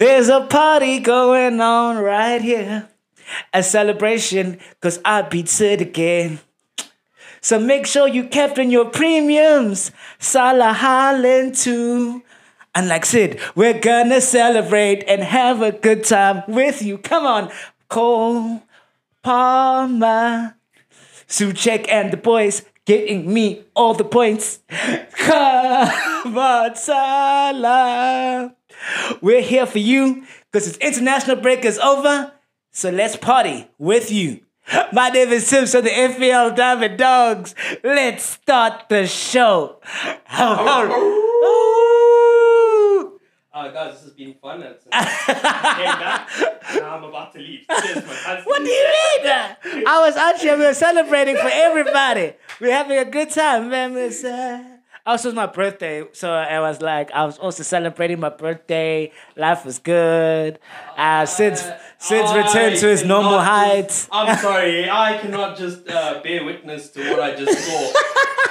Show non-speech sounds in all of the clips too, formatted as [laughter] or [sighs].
There's a party going on right here. A celebration, cause I beat Sid again. So make sure you kept in your premiums. Salah Haaland too. Unlike Sid, we're gonna celebrate and have a good time with you. Come on, Cole Palmer. Souček and the boys getting me all the points. [laughs] Come on, Salah. We're here for you because it's international break is over. So let's party with you. My name is Sims of the FPL Diamond Dogs. Let's start the show. Uh, guys, this has been fun. It's, uh, [laughs] came back, and now I'm about to leave. Cheers. What do you mean? I was out here, we were celebrating for everybody. We're having a good time, man. It's, uh, also, it's my birthday, so I was like, I was also celebrating my birthday. Life was good. Uh, Sid's, Sid's I returned to his normal cannot height. I'm sorry, I cannot just uh, bear witness to what I just saw.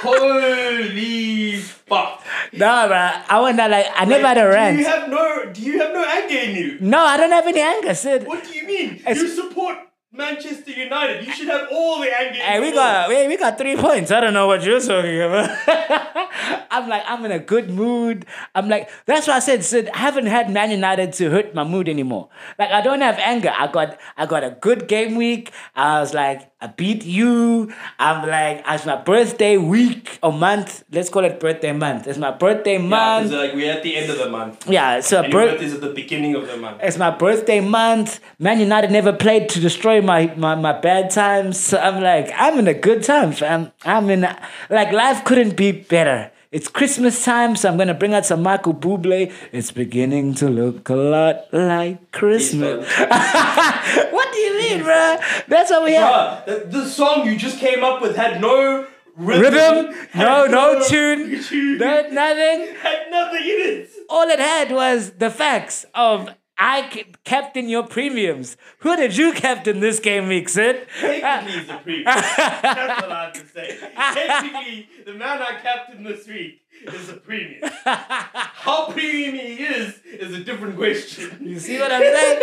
[laughs] Holy fuck! No, bro, I went out like, I never had a rant. Do you have no? Do you have no anger in you? No, I don't have any anger, Sid. What do you mean? It's- you support Manchester United. You should have all the anger. Hey, we got we, we got three points. I don't know what you're talking about. [laughs] I'm like, I'm in a good mood. I'm like, that's why I said, Sid, I haven't had Man United to hurt my mood anymore. Like, I don't have anger. I got I got a good game week. I was like, I beat you. I'm like, it's my birthday week or month. Let's call it birthday month. It's my birthday Yeah, month. like we're at the end of the month. Yeah, so And your birth. birthday's at the beginning of the month. It's my birthday month. Man United never played to destroy my, my, my bad times. So I'm like, I'm in a good time, fam. I'm in, a, like, life couldn't be better. It's Christmas time, so I'm gonna bring out some Michael Bublé. It's beginning to look a lot like Christmas. [laughs] what do you mean, bro? That's what we have. Bruh, the, song you just came up with had no rhythm, Rhythm? No, had no tune. [laughs] tune, No, nothing. had nothing in it. All it had was the facts of I ca- captain your premiums. Who did you captain this game week, Sid? Technically, a [laughs] premium. That's all I have to say. Technically, the man I captained this week is a premium. [laughs] How premium he is is a different question. You see what I'm saying?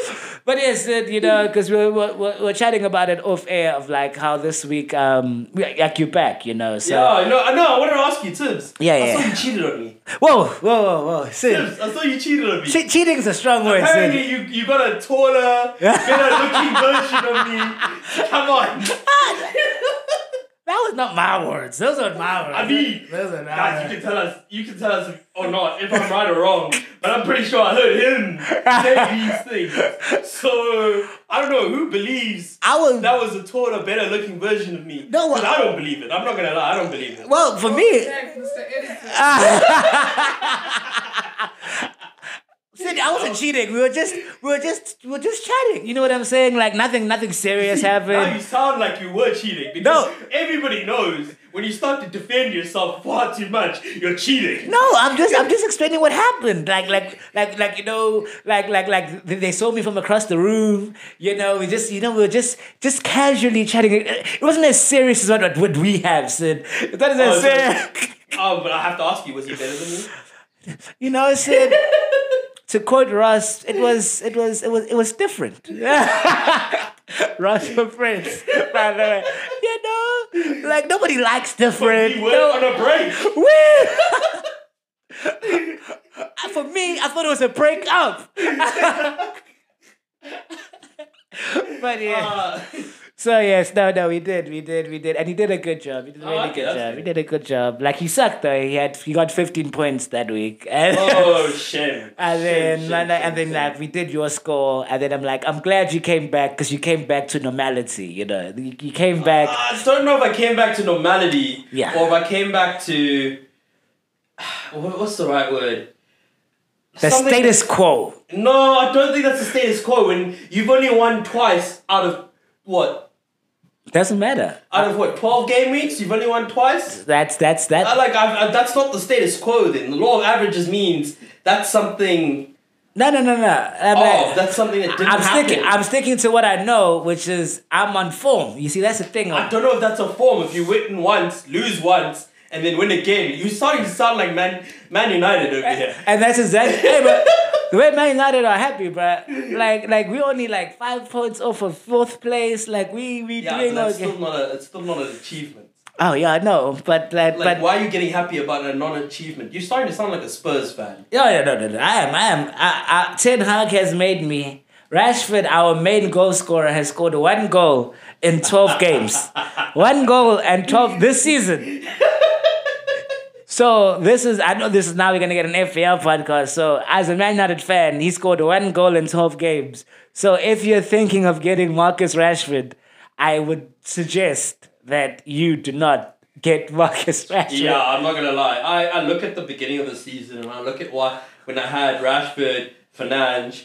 [laughs] but yes, Sid, you know, because we're, we're, we're we're chatting about it off air of like how this week, um, we- like you back, you know. So Yeah, no, no. I want to ask you, Tibbs. Yeah, yeah. I saw you cheated on me. whoa, whoa, whoa, whoa, Sid. Tibbs, I saw you cheated on me. Che- cheating is a strong word, Sid. Apparently, you, you got a taller, better looking [laughs] version of me. Come on. That was not my words. Those are my words. I mean, those are my guys, you can tell us, you can tell us or not if I'm right or wrong, but I'm pretty sure I heard him say these [laughs] things. So I don't know who believes I was that was a taller, better looking version of me. No, 'Cause I- I don't believe it. I'm not gonna lie, I don't believe it. well for me. [laughs] Check, Mr. Editor. Sid, I wasn't cheating. We were just, we were just, we were just chatting. You know what I'm saying? Like nothing, nothing serious happened. Now you sound like you were cheating because No. everybody knows when you start to defend yourself far too much, you're cheating. No, I'm just I'm just explaining what happened. Like like like like you know, like like like they- saw me from across the room. You know, we just you know we were just just casually chatting. It wasn't as serious as what what we have, Sid. That is as Oh, so- serious. Oh, but I have to ask you, was he better than me? [laughs] You know, Sid. To quote Russ, it was it was it was it was different. [laughs] Ross for Prince, by the way. You know, like nobody likes different. Went No- on a break. [laughs] For me, I thought it was a breakup. [laughs] but yeah. Uh, So yes, no, no, we did, we did, we did, and he did a good job. He did a Oh, really okay, good job. He did a good job. Like he sucked though. He had he got fifteen points that week, [laughs] and, oh, shame. and Shame, then shame, and, then- and then shame. like we did your score, and then I'm like, I'm glad you came back because you came back to normality. You know, you, you came back. I don't know if I came back to normality Yeah. or if I came back to. [sighs] What's the right word? the Something- status quo. No, I don't think that's the status quo. When you've only won twice out of what? Doesn't matter. Out of what? Twelve game weeks, you've only won twice. That's that's that. I like. I, I, uh, that's not the status quo. Then the law of averages means that's something. No, no, no, no. I'm Oh, like- that's something that didn't I'm sticking. happen. I'm sticking to what I know, which is I'm on form. You see, that's the thing. I don't know if that's a form. If you win once, lose once, and then win again. You're starting to sound like Man Man United over here. And that's exactly hey, but the way Man United are happy, bro. Like like we only like five points off of fourth place. Like we we Yeah, doing but that's okay. still not a it's still not an achievement. Oh yeah, I know, but like, Like, but why are you getting happy about a non-achievement? You're starting to sound like a Spurs fan. yeah, yeah, no, no, no. I am, I am. I, I, Ten Hag has made me. Rashford, our main goal scorer, has scored one goal in twelve games. [laughs] One goal and twelve this season. [laughs] So this is I know this is now we're gonna get an FPL podcast. So as a Man United fan, he scored one goal in twelve games. So if you're thinking of getting Marcus Rashford, I would suggest that you do not get [laughs] Marcus Rashford. Yeah, I'm not gonna lie. I, I look at the beginning of the season and I look at what when I had Rashford, Fernandes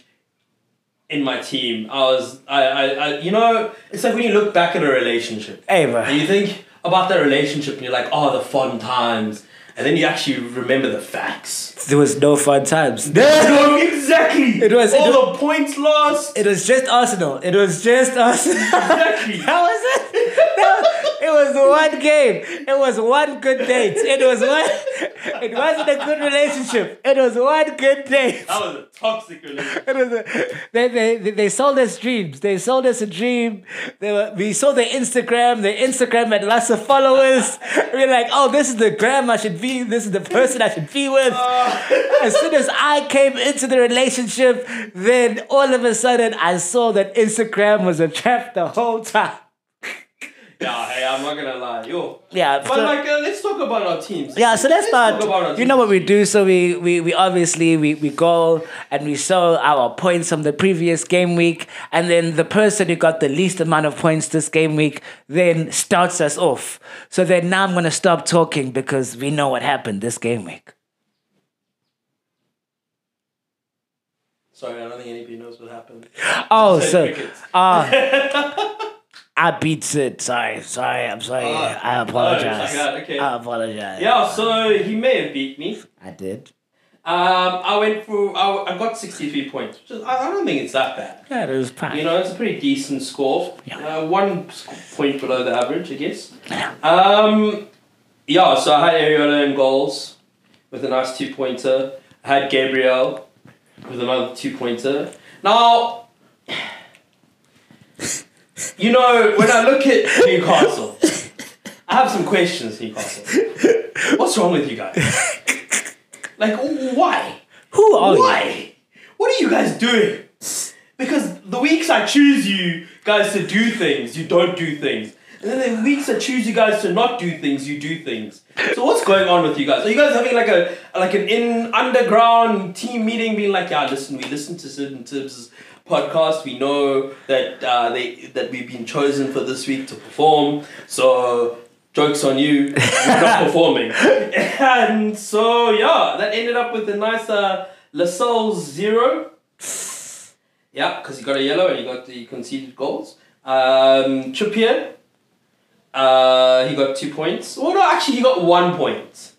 in my team. I was I, I, I you know it's like when you look back at a relationship Hey, bro. and you think about that relationship and you're like oh the fun times and then you actually remember the facts. There was no fun times. no, exactly. It was- all it the points lost. It was just Arsenal. It was just Arsenal. Exactly. [laughs] That was it. That was- it was one game. It was one good date. It was one. It wasn't a good relationship. It was one good date. That was a toxic relationship. It was a- they, they, they- sold us dreams. They sold us a dream. They were, we saw their Instagram. Their Instagram had lots of followers. We were like, oh, this is the gram I should be. This is the person I should be with. Oh. As soon as I came into the relationship, then all of a sudden I saw that Instagram was a trap the whole time. Yeah, hey, I'm not gonna lie. Yo. Yeah, But so- like, uh, let's talk about our teams. Yeah, so let's talk about our start. You know what we do? So we we, we obviously we, we go and we show our points from the previous game week, and then the person who got the least amount of points this game week then starts us off. So then now I'm gonna stop talking because we know what happened this game week. Sorry, I don't think anybody knows what happened. Oh, so uh, [laughs] I beat it. Sorry, sorry. I'm sorry. Oh. I Oh, apologize. that, okay. I apologize. Yeah, so he may have beat me. I did. Um, I went through. I, I got sixty three points, which is, I, I don't think it's that bad. Yeah, it was fine. You know, it's a pretty decent score. Yeah. Uh, one point below the average, I guess. Yeah. Um, yeah, so I had Areola in goals with a nice two pointer. I had Gabriel with another two pointer. Now, you know, when I look at Newcastle, I have some questions, Newcastle. What's wrong with you guys? Like, why? Who are you? Why? What are you guys doing? Because the weeks I choose you guys to do things, you don't do things. And then the weeks I choose you guys to not do things, you do things. So what's going on with you guys? Are you guys having like a like an in underground team meeting, being like, yeah, listen, we listen to certain tips podcast. We know that uh, they that we've been chosen for this week to perform. So jokes on you, we're not [laughs] performing. And so yeah, that ended up with a nice uh, Lascelles zero. Yeah, because he got a yellow and he got the conceded goals. Um, Trippier, uh, he got two points. Well, no, actually, he got one point.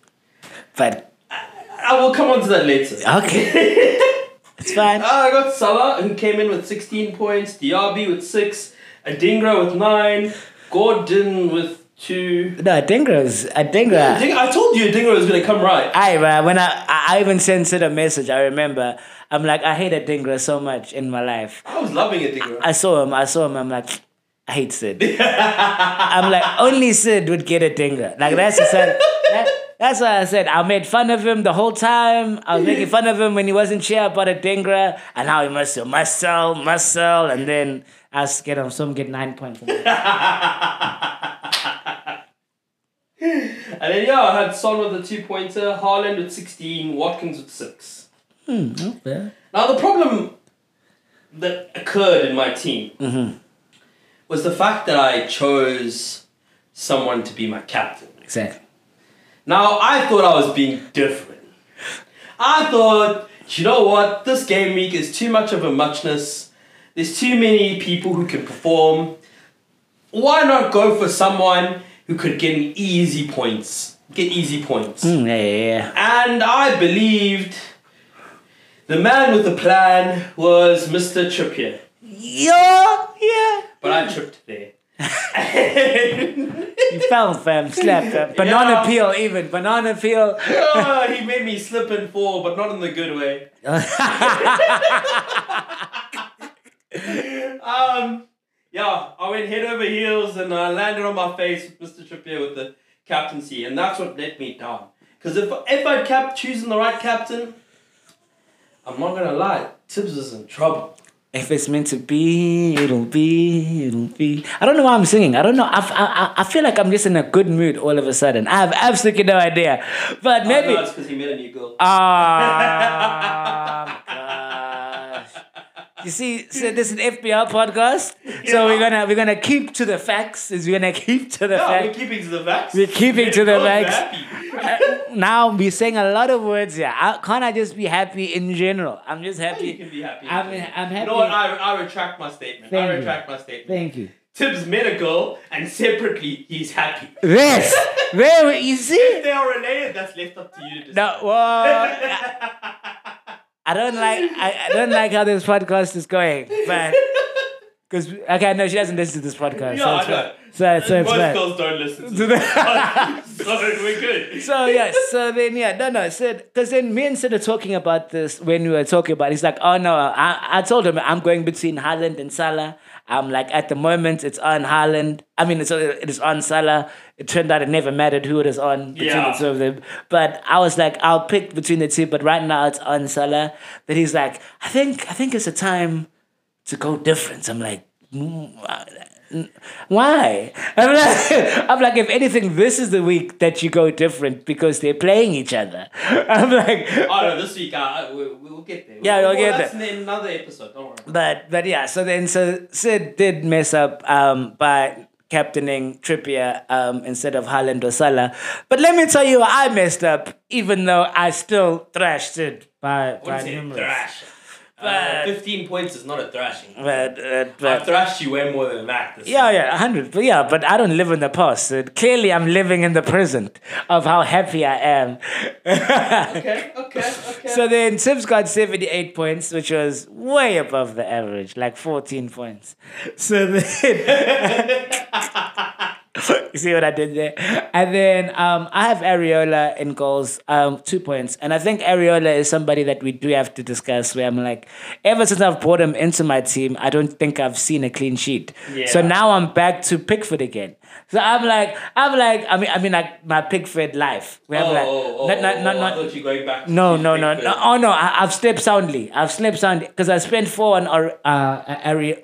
But I will come on to that later. okay, [laughs] it's fine. Uh, I got Salah, who came in with 16 points, Diaby with 6, Adingra with 9, Gordon with 2. No, Dingra's Dingra. Adingra, I told you Adingra was going to come right. I man, when I I even sent it a message. I remember. I'm like, I hated Dingra so much in my life. I was loving Adingra. I saw him. I saw him. I'm like, I hate Sid. [laughs] I'm like, only Sid would get a Dingra. Like that's the sad, that, That's why I said I made fun of him the whole time. I was making fun of him when he wasn't sure about a Dingra and how he must must sell, must sell, and then I get him some get nine points. And then yeah, I had Son with a two pointer, Haaland with sixteen, Watkins with six. Hmm, okay. Now the problem that occurred in my team was the fact that I chose someone to be my captain. Exactly. Now I thought I was being different. I thought, you know what, this game week is too much of a muchness. There's too many people who can perform. Why not go for someone who could get easy points? Get easy points. Hmm, yeah, yeah, yeah. And I believed the man with the plan was Mr. Trippier. Yeah, yeah. But I tripped there. [laughs] You fell, fam. Slap, fam. [laughs] Banana Yeah. peel, even. Banana peel. oh, he made me slip and fall, but not in the good way. [laughs] um, yeah, I went head over heels and I landed on my face with Mr. Trippier with the captaincy, and that's what let me down. Because if if I'd kept choosing the right captain, I'm not gonna lie, Tibbs is in trouble. If it's meant to be, it'll be, it'll be. I don't know why I'm singing. I don't know. I, I, I feel like I'm just in a good mood all of a sudden. I have absolutely no idea. But maybe. Oh, no, it's because he met a new girl. Ah, gosh. You see, so this is an FBI podcast. So we're gonna we're gonna keep to the facts. Is we're gonna keep to the No, we're facts. keeping to the facts. We're keeping to the facts. happy. Uh, now we're saying a lot of words here. I, can't I just be happy in general? I'm just happy. you happy. can be happy. I'm I'm You happy. know what? I, I retract my statement. Thank I you. retract my statement. Thank you. Tibbs met a girl and separately he's happy. This, there, you If they are related, that's left up to you to. No, well, [laughs] I don't like I, I don't like how this podcast is going, but [laughs] because okay, no, she doesn't listen to this podcast. Yeah, so I it's know. So, so it's Most fine. girls don't listen to [laughs] this. [laughs] so we're good. So yeah, so then yeah, no, no, so because then me and Sid are talking about this when we were talking about. it, He's like, oh no, I, I told him I'm going between Haaland and Salah. I'm like at the moment it's on Haaland. I mean, it's it is on Salah. It turned out it never mattered who it is on between Yeah. the two of them. But I was like, I'll pick between the two. But right now it's on Salah. Then he's like, I think I think it's a time to go different. I'm like, mm, uh, why? I'm like, [laughs] I'm like, if anything, this is the week that you go different because they're playing each other. [laughs] I'm like, Oh no, this week uh, we, we'll get there. Yeah, we'll Well, get that's there. in another episode. Don't worry. but but yeah. So then, so Sid did mess up um, by captaining Trippier um, instead of Haaland or Salah. But let me tell you, I messed up, even though I still thrashed it by by it? Numerous. Thrash. Uh, But- 15 points is not a thrashing. But, uh, I've thrashed you way more than that. This Yeah, yeah, a hundred. But yeah, but I don't live in the past. So clearly, I'm living in the present of how happy I am. [laughs] Okay, okay, okay. so then, Sims got seventy-eight points, which was way above the average, like fourteen points. So then, [laughs] [laughs] you see what I did there? And then um, I have Areola in goals, um, two points. And I think Areola is somebody that we do have to discuss. Where I'm like, ever since I've brought him into my team, I don't think I've seen a clean sheet. Yeah. So now I'm back to Pickford again. So I'm like, I'm like, I mean, I mean, like my Pickford life. Where I'm oh, like, oh, oh, not, not, oh, not, oh, not, thought you going back. no, no, no, no. Oh no, I, I've slept soundly. I've slept soundly because I spent four on Ar- uh, Ari-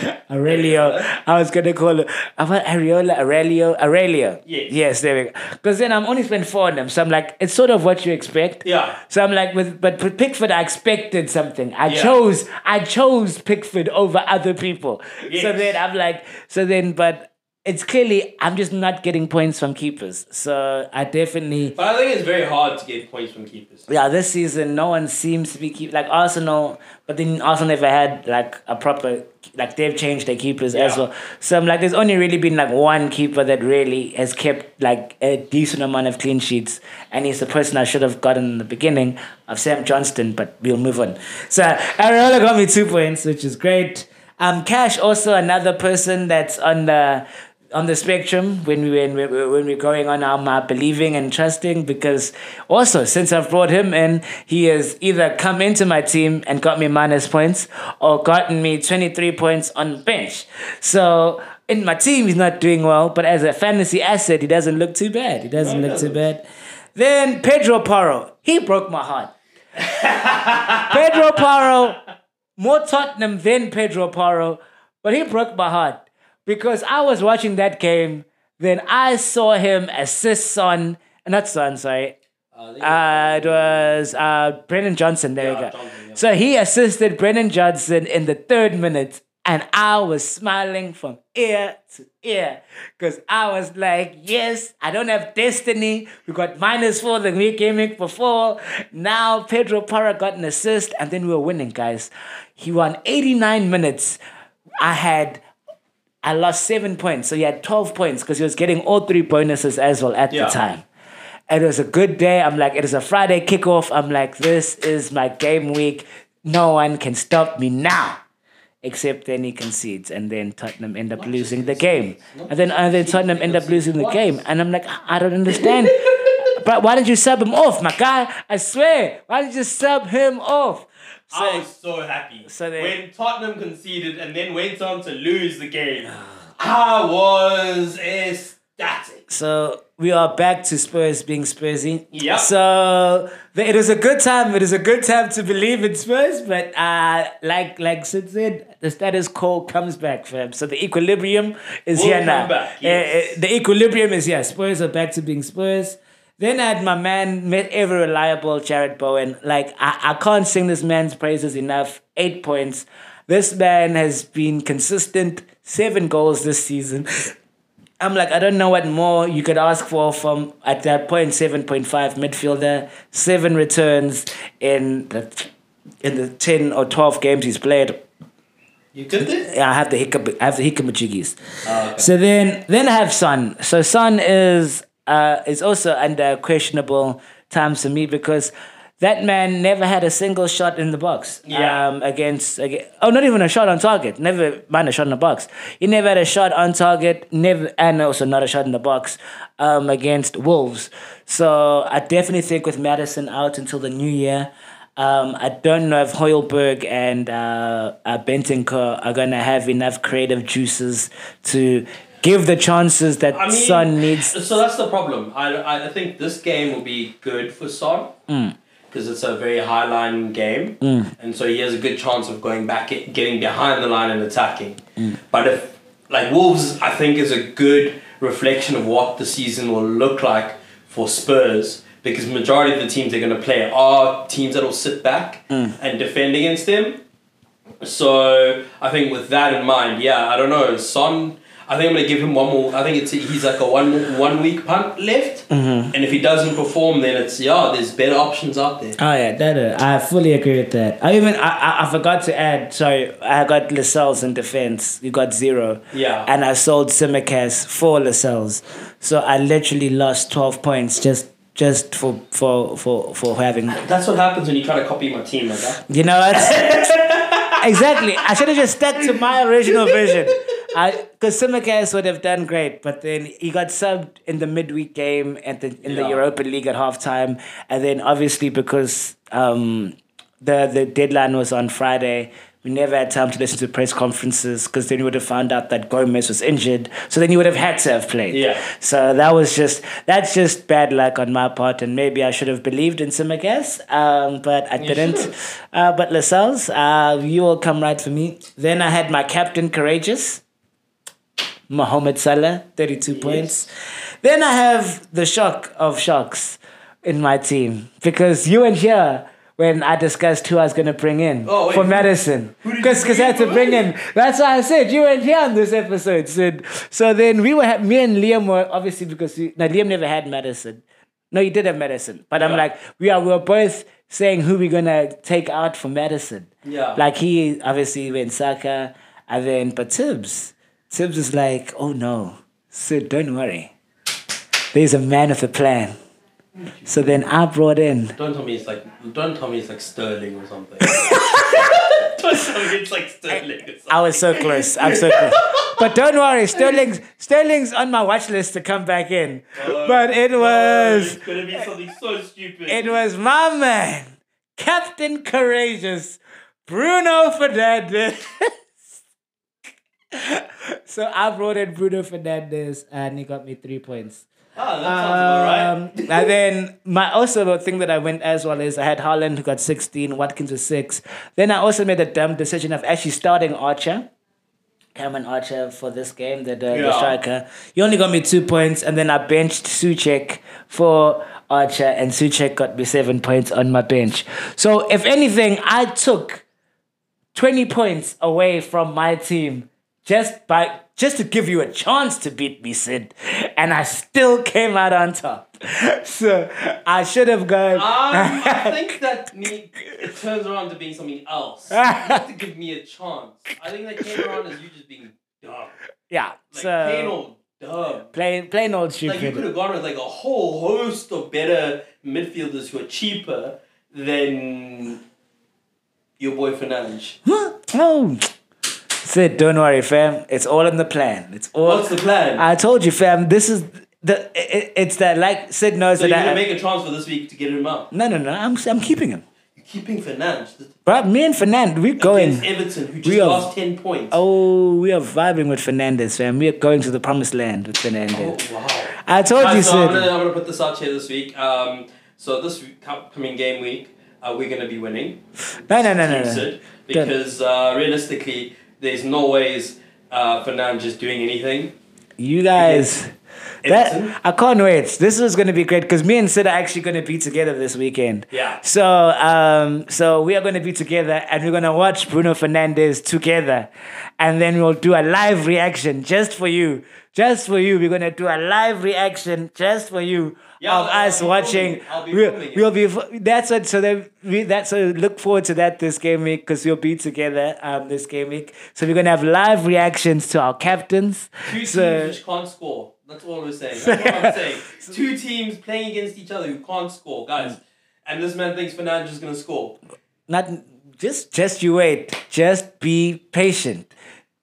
[laughs] Aurelio. I was gonna call it about Areola, Aurelio, Aurelio. Yes. Yes, there we go. Because then I'm only spent four on them, so I'm like, it's sort of what you expect. Yeah. So I'm like, with but with Pickford, I expected something. I Yeah. chose, I chose Pickford over other people. So then I'm like, so then, but. It's clearly I'm just not getting points from keepers, so I definitely But I think it's very hard to get points from keepers. yeah, this season no one seems to be keep like Arsenal, but then Arsenal never had like a proper like they've changed their keepers as well. So I'm like, there's only really been like one keeper that really has kept like a decent amount of clean sheets, and he's the person I should have gotten in the beginning of Sam Johnstone, but we'll move on. So Areola got me two points, which is great. Um, Cash also another person that's on the on the spectrum when we when we when we're going on our map, believing and trusting because also since I've brought him in, he has either come into my team and got me minus points or gotten me twenty three points on bench. So in my team he's not doing well, but as a fantasy asset he doesn't look too bad. He doesn't No, look too doesn't. bad. Then Pedro Porro, he broke my heart. [laughs] Pedro Porro, more Tottenham than Pedro Porro, but he broke my heart because I was watching that game. Then I saw him assist Son, not Son, sorry. Uh, Uh, it was uh, Brennan Johnson. There Yeah. Johnson, yeah. So he assisted Brennan Johnson in the third minute, and I was smiling from ear to ear because I was like, "Yes, I don't have destiny. We got minus four the week week before. Now Pedro Porro got an assist, and then we were winning, guys. He won 89 minutes. I had." I lost seven points, so he had 12 points because he was getting all three bonuses as well at Yeah. the time. It was a good day. I'm like, it is a Friday kickoff. I'm like, this is my game week. No one can stop me now. except then he concedes, and then Tottenham end up losing the game, and then and then Tottenham end up losing the game, and I'm like, I don't understand. [laughs] but why did you sub him off, my guy? I swear, why did you sub him off? So, I was so happy So they- when Tottenham conceded and then went on to lose the game. [sighs] I was ecstatic. So we are back to Spurs being Spursy. Yeah. So it is a good time. It is a good time to believe in Spurs, but uh, like like Sid said, the status quo comes back, fam. So the equilibrium is Will here now. back, Uh, yes. uh, the equilibrium is here. Spurs are back to being Spurs. Then I had my man, ever reliable Jarrod Bowen. Like I, I can't sing this man's praises enough. Eight points. This man has been consistent. Seven goals this season. I'm like, I don't know what more you could ask for from at that point, 7.5 midfielder, seven returns in the in the 10 or 12 games he's played. You did this? Yeah, I have the hiccup I have the hickamajiggies. Oh, okay. So then then I have Son. So Son is uh is also under questionable times for me because that man never had a single shot in the box. Yeah. Um, against, against oh, not even a shot on target. Never mind a shot in the box. He never had a shot on target. Never, and also not a shot in the box. Um, against Wolves. So I definitely think with Maddison out until the new year. Um, I don't know if Højbjerg and uh, uh, Bentancur are gonna have enough creative juices to give the chances that I mean, Son needs. So that's the problem. I, I- think this game will be good for Son Mm. because it's a very high line game, and so he has a good chance of going back, getting behind the line and attacking. Mm. But if like Wolves, I think is a good reflection of what the season will look like for Spurs because majority of the teams they're going to play are teams that will sit back Mm. and defend against them. So I think with that in mind, yeah, I don't know. Son, I think I'm gonna give him one more. I think it's he's like a one one week punt left, Mm-hmm. and if he doesn't perform, then it's yeah. There's better options out there. Oh yeah, that uh, I fully agree with that. I even I, I, I forgot to add. Sorry, I got Lascelles in defense. You got zero. Yeah. And I sold Tsimikas for Lascelles, so I literally lost twelve points just just for for for for having. That's what happens when you try to copy my team like that. You know what? [laughs] exactly. I should have just stuck to my original vision. [laughs] I because Tsimikas would have done great, but then he got subbed in the midweek game at the in the Yeah. Europa League at halftime, and then obviously because um the the deadline was on Friday. We never had time to listen to press conferences because then you would have found out that Gomez was injured. So then you would have had to have played. Yeah. So that was just that's just bad luck on my part, and maybe I should have believed in Tsimikas, um, but I didn't. Uh, but Lascelles, uh, you will come right for me. Then I had my captain courageous, Mohamed Salah, thirty-two points. Then I have the shock of shocks in my team because you and here when I discussed who I was going to bring in Oh, wait, for who- Maddison. who did you Because I had to bring in. That's why I said you weren't here on this episode, Sid. So then we were, me and Liam were obviously because we, no, Liam never had Maddison. No, you did have Maddison. But I'm like, we are, we were both saying who we're going to take out for Maddison. Yeah. Like he obviously went Saka, and then, but Tibbs is like, oh no, Sid, don't worry. There's a man with a plan. So then I brought in Don't tell me it's like don't tell me it's like Sterling or something. [laughs] don't tell me it's like Sterling. Or something. I was so close. I'm so close. But don't worry, Sterling's Sterling's on my watch list to come back in. Oh, but it was It's gonna be something so stupid. it was my man, Captain Courageous, Bruno Fernandes. [laughs] [laughs] so I brought in Bruno Fernandes and he got me three points. Ah, that sounds about right. Um, and then my also the thing that I went as well is I had Haaland who got 16, Watkins with six. Then I also made the dumb decision of actually starting Archer. Cameron Archer for this game, the, the, the striker. He only got me two points, and then I benched Souček for Archer, and Souček got me seven points on my bench. So, if anything, I took 20 points away from my team just by just to give you a chance to beat me, Sid. And I still came out on top. [laughs] So I should have gone. Um, I [laughs] think that me, it turns around to being something else. [laughs] You have to give me a chance. I think that came around as you just being dumb. yeah. Like plain old dumb. plain plain old Like you could have gone with like a whole host of better midfielders who are cheaper than your boy Fernandes. oh, Sid, don't worry, fam. It's all in the plan. It's all. What's the plan? I told you, fam. This is the. It, it's that like Sid knows so that. you're gonna I, make a transfer this week to get him up. no, no, no. I'm I'm keeping him. You're keeping Fernandes. But me and Fernand, we're going. Everton, who just are- lost 10 points. Oh, we are vibing with Fernandes, fam. We are going to the promised land with Fernandes. Oh, wow. I told you, Guys, so I'm Sid. gonna, I'm gonna put this out here this week. Um, so this coming game week, uh, we're gonna be winning. No, no, no, no, no. Sid, because uh, realistically, there's no ways uh, is doing anything. You guys. Everton. That I can't wait. This is going to be great because me and Sid are actually going to be together this weekend. Yeah. So, um, so we are going to be together and we're going to watch Bruno Fernandes together, and then we'll do a live reaction just for you, just for you. We're going to do a live reaction just for you Yeah, of I'll us watching. be we'll, filming we'll be. That's what. So then we. That's so look forward to that this game week because we'll be together um this game week. So we're gonna have live reactions to our captains. Two So- teams which can't score. That's all we're saying. That's what I'm [laughs] saying. Two teams playing against each other who can't score, guys. And this man thinks Fernandes is gonna score. not just just you wait just be patient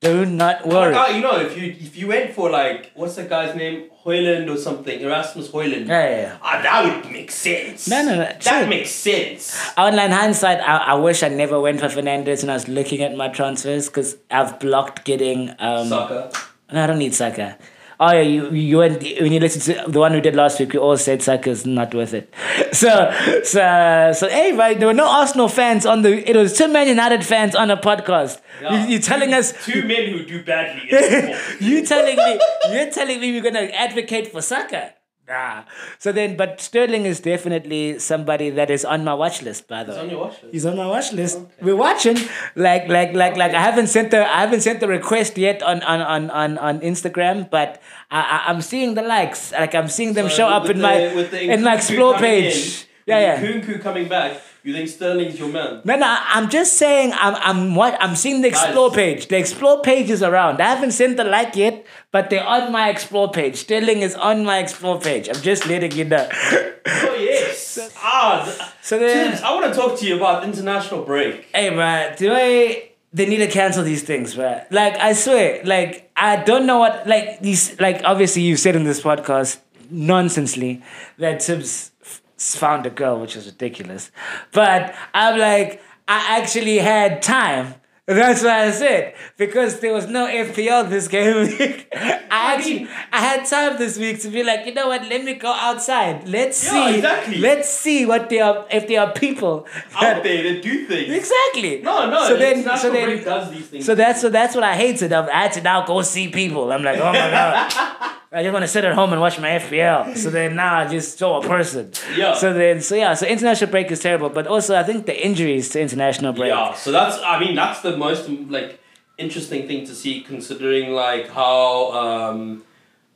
do not worry Like, uh, you know, if you if you went for like what's that guy's name, Højlund or something, Erasmus Højlund. yeah, yeah, yeah. Ah, that would make sense. No, no, no, That chill. makes sense. Online hindsight, I, I wish I never went for Fernandes when I was looking at my transfers because I've blocked getting. Um, Saka. No, I don't need Saka. Oh yeah, you you went when you listened to the one we did last week. We all said Saka's not worth it. [laughs] So so so hey, right? There were no Arsenal fans on the. It was two Man United fans on a podcast. Yeah. You, you're telling us two men who do badly. [laughs] you telling me you're telling me we're gonna advocate for Saka? Nah. So then, but Sterling is definitely somebody that is on my watch list. By the It's way, on your watch list. he's on my watch list. We're watching. Like, like, like, like. I haven't sent the I haven't sent the request yet on on on on, on Instagram, but I, I I'm seeing the likes. Like I'm seeing them So show up in the- my in my explore page. in, yeah, yeah. Nkunku coming back, you think Sterling's your man? No, no, I'm just saying I'm I'm what I'm seeing the explore Nice. page. The explore page is around. I haven't sent the like yet, but they're on my explore page. Sterling is on my explore page. I'm just letting you know. Oh yes. ah, So then- Tibbs, I want to talk to you about international break. hey man, do I they need to cancel these things, man. Like I swear, like I don't know what like these like obviously you said in this podcast nonsensely that Tibbs found a girl, which is ridiculous. But I'm like, I actually had time. That's what I said because there was no FPL this game week. [laughs] I actually I had time this week to be like, you know what? Let me go outside. Let's Yeah, see. exactly. Let's see what they are. If there are people Out there to do things. Exactly. No, no. So then, so then, does these things. so that's so that's what I hated. I had to now go see people. I'm like, oh my god. [laughs] I just want to sit at home and watch my FPL. So then now I just saw a person. Yeah. So then, so yeah, so international break is terrible, but also I think the injuries to international break. Yeah, so that's I mean that's the most like interesting thing to see considering like how um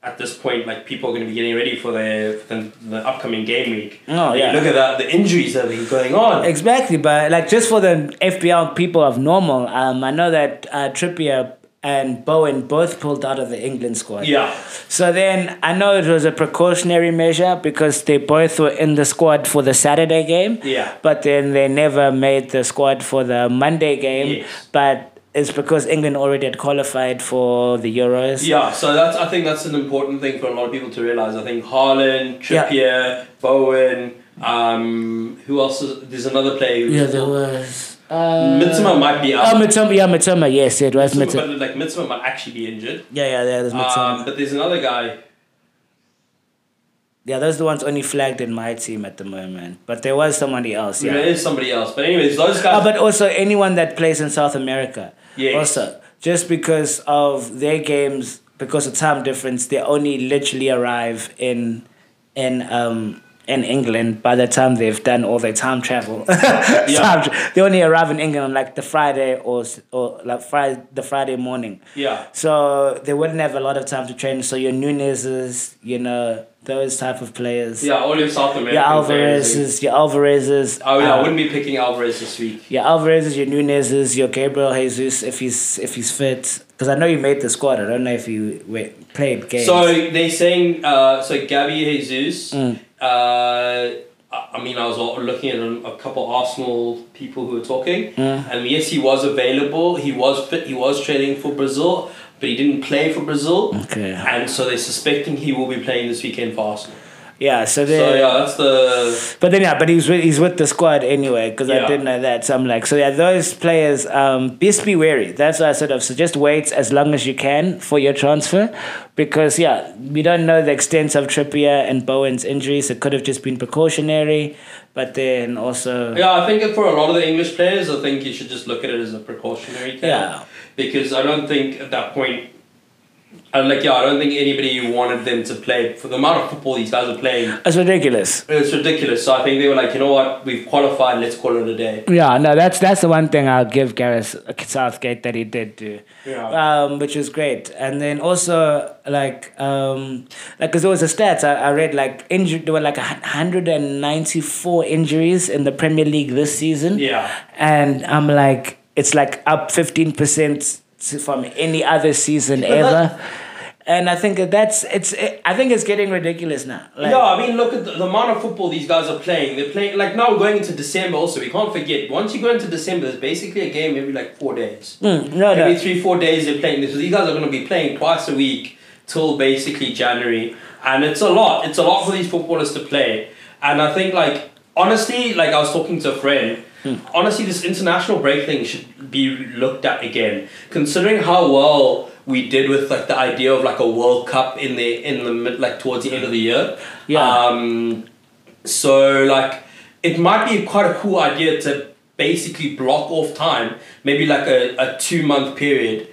at this point like people are going to be getting ready for the for the, the upcoming game week. Oh, you yeah. Look at that the injuries that have been going on. Exactly, but like just for the FPL people of normal, um, I know that uh, Trippier and Bowen both pulled out of the England squad. Yeah. So then I know it was a precautionary measure because they both were in the squad for the Saturday game. Yeah. But then they never made the squad for the Monday game. Yes. But it's because England already had qualified for the Euros. Yeah, so that's I think that's an important thing for a lot of people to realize. I think Haaland, Yeah. Trippier, Bowen, um, who else? Is, there's another player. Who's Yeah, there was. Uh, Mitzima might be out. Oh, Mitoma. Yeah, Mitoma. Yes, it was Mitoma. but like Mitzima might actually be injured. Yeah, yeah, yeah, there's Mitoma. Um, but there's another guy. yeah, those are the ones only flagged in my team at the moment. But there was somebody else. Yeah. there is somebody else. But anyways, those guys. Oh, but also anyone that plays in South America. Yes. Also, just because of their games, because of time difference, they only literally arrive in in um in England by the time they've done all their time travel. [laughs] [laughs] Time they only arrive in England on like the Friday or or like Friday the Friday morning. yeah. So they wouldn't have a lot of time to train. So your Nunez's, you know, those type of players. Yeah, all your South American Your. Alvarez's, your Alvarez's. Oh yeah, I uh, wouldn't be picking Alvarez this week. your Alvarez's, your Nunez's, your Gabriel Jesus, if he's if he's fit. Because I know you made the squad. I don't know if you wait, played games. So they're saying uh, so Gabby Jesus, Mm. Uh, I mean, I was looking at a, couple of Arsenal people who were talking, Mm. and yes, he was available. He was fit. He was training for Brazil, but he didn't play for Brazil. Okay. And so they're suspecting he will be playing this weekend for Arsenal. Yeah, so then. So yeah, that's the but then yeah, but he's with, he's with the squad anyway because I didn't know that. So I'm like, so yeah, those players, um, just be wary. That's why I sort of suggest wait as long as you can for your transfer, because yeah, we don't know the extent of Trippier and Bowen's injuries. It could have just been precautionary, but then also Yeah, I think for a lot of the English players, I think you should just look at it as a precautionary care. Yeah. Because I don't think at that point, I like yeah, I don't think anybody wanted them to play for the amount of football these guys are playing. it's ridiculous. It's ridiculous. So I think they were like, you know what, we've qualified. Let's call it a day. Yeah, no, that's that's the one thing I'll give Gareth Southgate that he did do. Yeah. um, which was great. And then also like um, like because there was a stats I, I read like injury there were like a hundred and ninety four injuries in the Premier League this season. Yeah. and I'm like it's like up fifteen percent from any other season But ever. that- and I think that's it's it, I think it's getting ridiculous now. Like, yeah, I mean, look at the, the amount of football these guys are playing. They're playing like now going into December. Also, we can't forget once you go into December, there's basically a game every like four days. Mm, no, Every no. three, four days they're playing this. So these guys are going to be playing twice a week till basically January. And it's a lot. It's a lot for these footballers to play. And I think, like, honestly, like I was talking to a friend, honestly, this international break thing should be looked at again. Considering how well we did with like the idea of like a World Cup in the in the mid like towards the end of the year. Yeah. Um, so like it might be quite a cool idea to basically block off time, maybe like a, a two month period.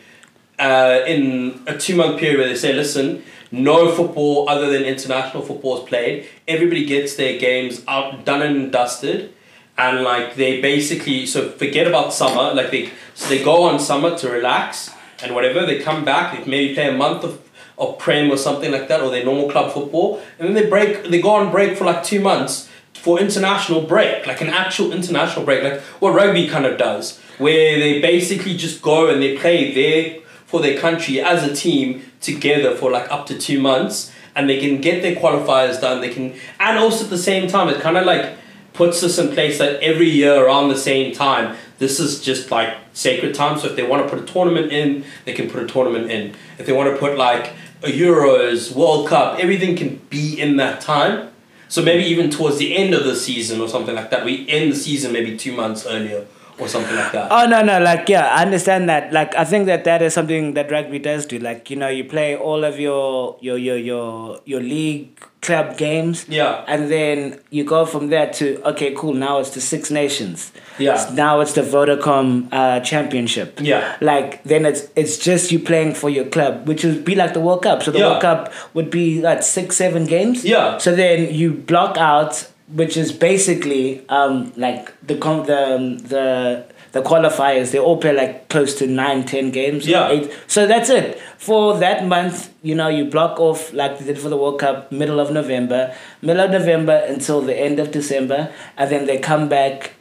Uh, in a two month period where they say, listen, no football other than international football is played. Everybody gets their games out done and dusted. And like they basically so forget about summer, like they so they go on summer to relax and whatever, they come back, they maybe play a month of of Prem or something like that, or their normal club football, and then they break. They go on break for like two months for international break, like an actual international break, like what rugby kind of does, where they basically just go and they play there for their country as a team together for like up to two months, and they can get their qualifiers done. They can, and also at the same time, it kind of like puts this in place that every year around the same time, this is just like sacred time. So if they want to put a tournament in, they can put a tournament in. If they want to put like a Euros, World Cup, everything can be in that time. So maybe even towards the end of the season or something like that, we end the season maybe two months earlier or something like that. Oh no no like yeah I understand that like I think that that is something that rugby does do like you know you play all of your your your your your league club games Yeah. and then you go from there to okay cool now it's the Six Nations Yeah. now it's the Vodacom uh, Championship Yeah. like then it's it's just you playing for your club which would be like the World Cup so the Yeah. World Cup would be like six seven games Yeah. so then you block out, which is basically um like the the um, the the qualifiers. They all play like close to nine, ten games. Yeah. Eight. So that's it for that month. You know, you block off like they did for the World Cup, middle of November, middle of November until the end of December, and then they come back,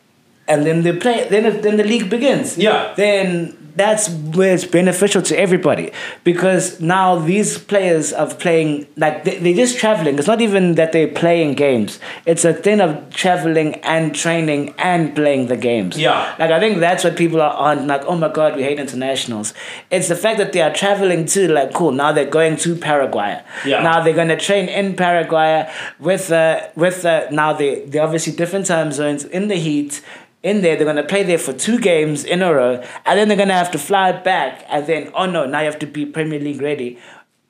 and then they play. Then then the league begins Yeah. then that's where it's beneficial to everybody. Because now these players are playing like they, they're just traveling. It's not even that they're playing games. It's a thing of traveling and training and playing the games. Yeah. like i think that's what people are on like oh my god we hate internationals. It's the fact that they are traveling to like cool. Now they're going to paraguay. Yeah. now they're going to train in paraguay with uh with uh now they they're obviously different time zones in the heat in there, they're gonna play there for two games in a row, and then they're gonna have to fly back, and then oh no, now you have to be Premier League ready.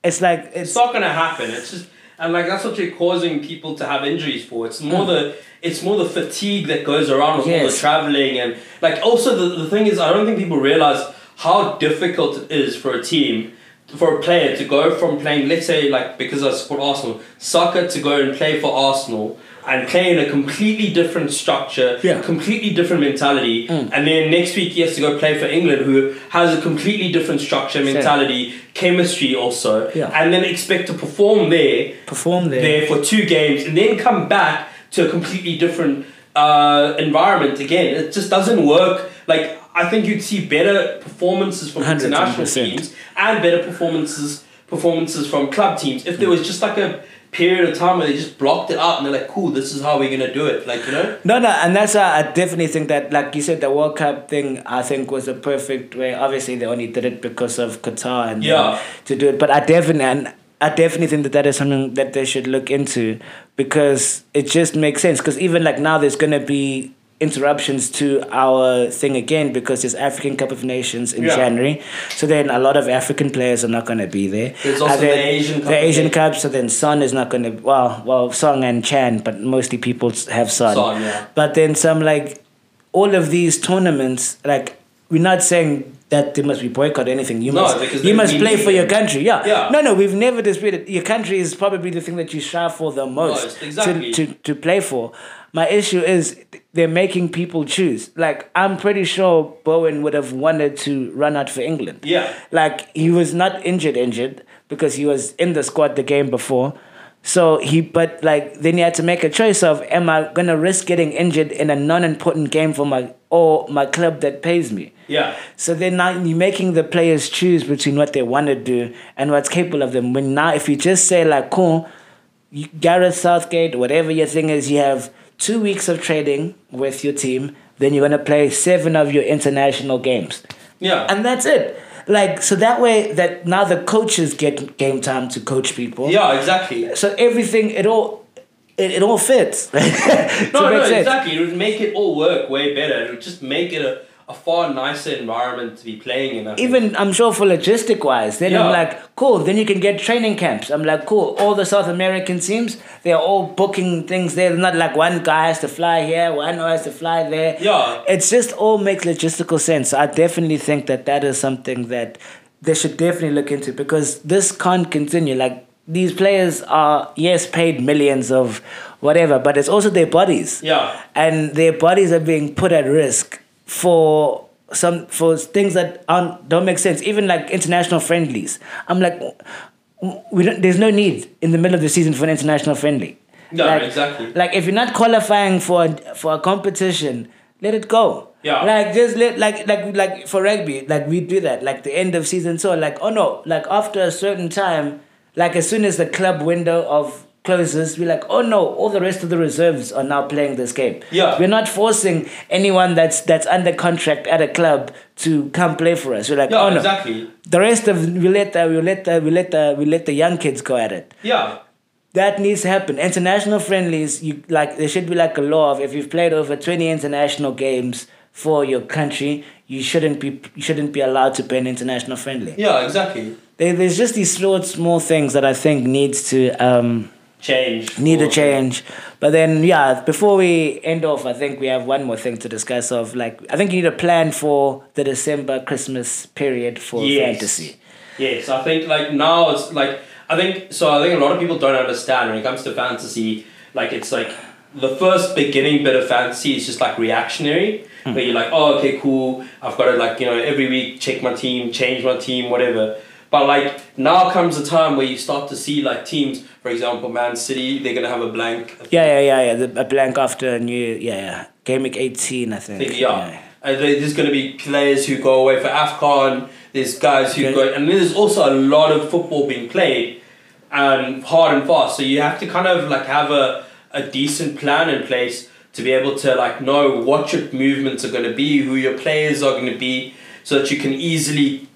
It's like it's It's not gonna happen. It's just and like that's what you're causing people to have injuries for. It's more the it's more the fatigue that goes around with all the traveling and like also the, the thing is I don't think people realize how difficult it is for a team for a player to go from playing let's say like because I support Arsenal, Saka to go and play for Arsenal and play in a completely different structure, Yeah. completely different mentality, Mm. and then next week he has to go play for England, who has a completely different structure, mentality, chemistry also, Yeah. and then expect to perform there, perform there. there for two games, and then come back to a completely different uh, environment again. It just doesn't work. Like I think you'd see better performances from 110%. international teams and better performances performances from club teams if there was just like a period of time where they just blocked it out and they're like, cool, this is how we're gonna do it. Like you know. No, no, and that's why I definitely think that, like you said, the World Cup thing, I think was a perfect way. Obviously, they only did it because of Qatar and Yeah. to do it. But I definitely, and I definitely think that that is something that they should look into because it just makes sense. Because even like now, there's gonna be interruptions to our thing again because there's African Cup of Nations in Yeah. January. So then a lot of African players are not going to be there. There's also the Asian Cup The Asian. Cup. So then Son is not going to. Well, well, Song and Chan, but mostly people have Son. Son, yeah. But then some like all of these tournaments, like we're not saying that they must be boycott or anything. You No, must you must play for your country. Yeah. Yeah. No, no, we've never disputed. Your country is probably the thing that you strive for the most, Most, exactly. to, to to play for. My issue is they're making people choose. Like I'm pretty sure Bowen would have wanted to run out for England. Yeah. Like he was not injured injured because he was in the squad the game before. So he but like then he had to make a choice of am I gonna risk getting injured in a non important game for my or my club that pays me? Yeah. So then now you're making the players choose between what they want to do and what's capable of them. When now if you just say like cool, you, Gareth Southgate, whatever your thing is, you have two weeks of training with your team, then you're gonna play seven of your international games Yeah. and that's it. Like so that way that now the coaches get game time to coach people. yeah, exactly. So everything it all it, it all fits. [laughs] No, no, exactly. It would make it all work way better. It would just make it a, a far nicer environment to be playing in. I think. Even I'm sure for logistic wise, then I'm like, cool. Then you can get training camps. I'm like, cool. All the South American teams, they're all booking things there. Not like one guy has to fly here, one guy has to fly there. Yeah. it's just all makes logistical sense. I definitely think that that is something that they should definitely look into because this can't continue. Like these players are yes paid millions of whatever, but it's also their bodies. Yeah. and their bodies are being put at risk for some for things that aren't don't make sense. Even like international friendlies. I'm like, we don't. There's no need in the middle of the season for an international friendly. No, like, exactly. Like if you're not qualifying for a, for a competition, let it go. Yeah. Like just let like like like for rugby, like we do that. Like the end of season, so like oh no, like after a certain time, like as soon as the club window of closes, we're like oh no, all the rest of the reserves are now playing this game. Yeah. We're not forcing anyone that's that's under contract at a club to come play for us. We're like Yeah, oh no, exactly. the rest of we let the, we let the, we let the, we let the young kids go at it. Yeah. That needs to happen. International friendlies, you like there should be like a law of if you've played over twenty international games for your country, you shouldn't be you shouldn't be allowed to play an international friendly. Yeah, exactly. There, there's just these small small things that I think needs to um Change. need a change. But then yeah, before we end off, I think we have one more thing to discuss of like I think you need a plan for the December Christmas period for Yes. fantasy. Yes, I think like now it's like I think so. I think a lot of people don't understand when it comes to fantasy. Like it's like the first beginning bit of fantasy is just like reactionary, mm. where you're like, oh, okay, cool. I've got to like you know every week check my team, change my team, whatever. But like now comes a time where you start to see like teams, for example, Man City, they're gonna have a blank. Yeah, yeah, yeah, yeah. The, a blank after a new yeah, yeah. Game week eighteen, I think. thing, yeah. And there's going to be players who go away for AFCON. There's guys who Okay. go, and there's also a lot of football being played, and hard and fast. So you have to kind of like have a, a decent plan in place to be able to like know what your movements are going to be, who your players are going to be, so that you can easily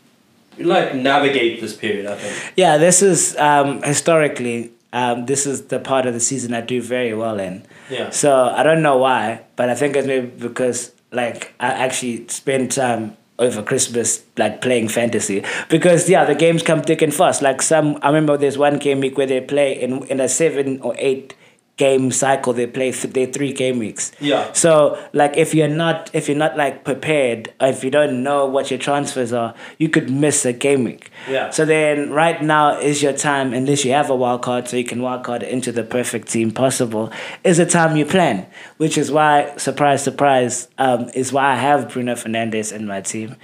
like navigate this period. I think. Yeah, this is um, historically um, this is the part of the season I do very well in. Yeah. So I don't know why, but I think it's maybe because like I actually spend time over Christmas like playing fantasy because yeah the games come thick and fast like some I remember there's one game week where they play in in a seven or eight game cycle they play th- they three game weeks Yeah. so like if you're not if you're not like prepared or if you don't know what your transfers are you could miss a game week Yeah. so then right now is your time unless you have a wild card so you can wild card into the perfect team possible is the time you plan which is why surprise surprise um, is why I have Bruno Fernandes in my team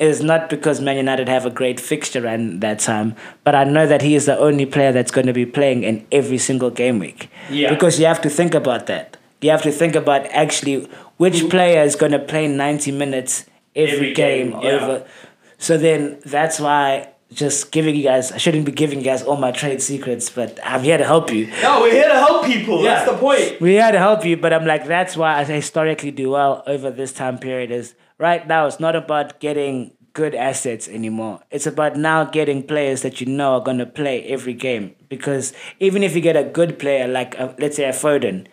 is not because Man United have a great fixture in that time, but I know that he is the only player that's going to be playing in every single game week. Yeah. Because you have to think about that. You have to think about actually which player is going to play 90 minutes every, Every game, game, yeah. over. So then that's why just giving you guys. I shouldn't be giving you guys all my trade secrets, but I'm here to help you. No, we're here to help people. That's the point. We're here to help you, but I'm like that's why I historically do well over this time period. Is right now it's not about getting good assets anymore. It's about now getting players that you know are gonna play every game. Because even if you get a good player like uh let's say a Foden.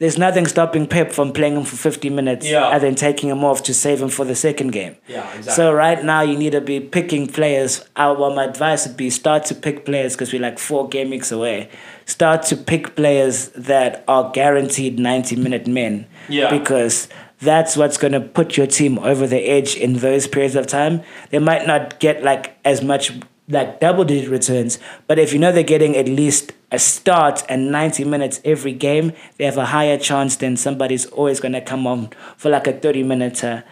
There's nothing stopping Pep from playing him for 50 minutes Yeah. and then taking him off to save him for the second game. Yeah, exactly. So right now you need to be picking players. Uh, well, my advice would be start to pick players because we're like four game weeks away. Start to pick players that are guaranteed ninety minute men. Yeah. Because that's what's gonna put your team over the edge in those periods of time. They might not get like as much like double digit returns, but if you know they're getting at least a start and 90 minutes every game, they have a higher chance than somebody's always going to come on for like a 30 minute uh,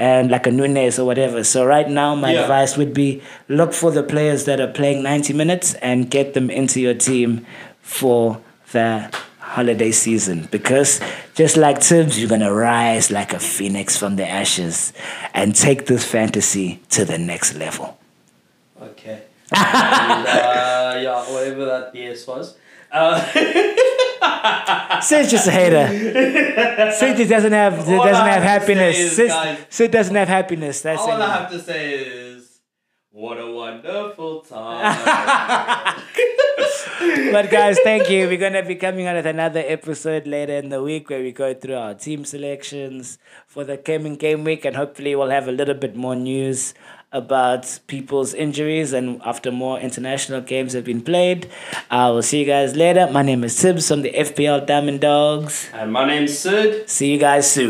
and like a Nunez or whatever. So right now, my Yeah. advice would be look for the players that are playing 90 minutes and get them into your team for the holiday season because just like Tibbs, you're gonna rise like a phoenix from the ashes and take this fantasy to the next level. Okay. and, uh, yeah, whatever that BS was. Uh, [laughs] Sid's just a hater. Sid just doesn't have doesn't have happiness. Sid doesn't have happiness. That's all it. I have to say is, what a wonderful [laughs] time. But guys, thank you. We're gonna be coming on with another episode later in the week where we go through our team selections for the coming game week, and hopefully we'll have a little bit more news about people's injuries and after more international games have been played. I will see you guys later. My name is Tibbs from the FPL Diamond Dogs. and my name's Sid. See you guys soon.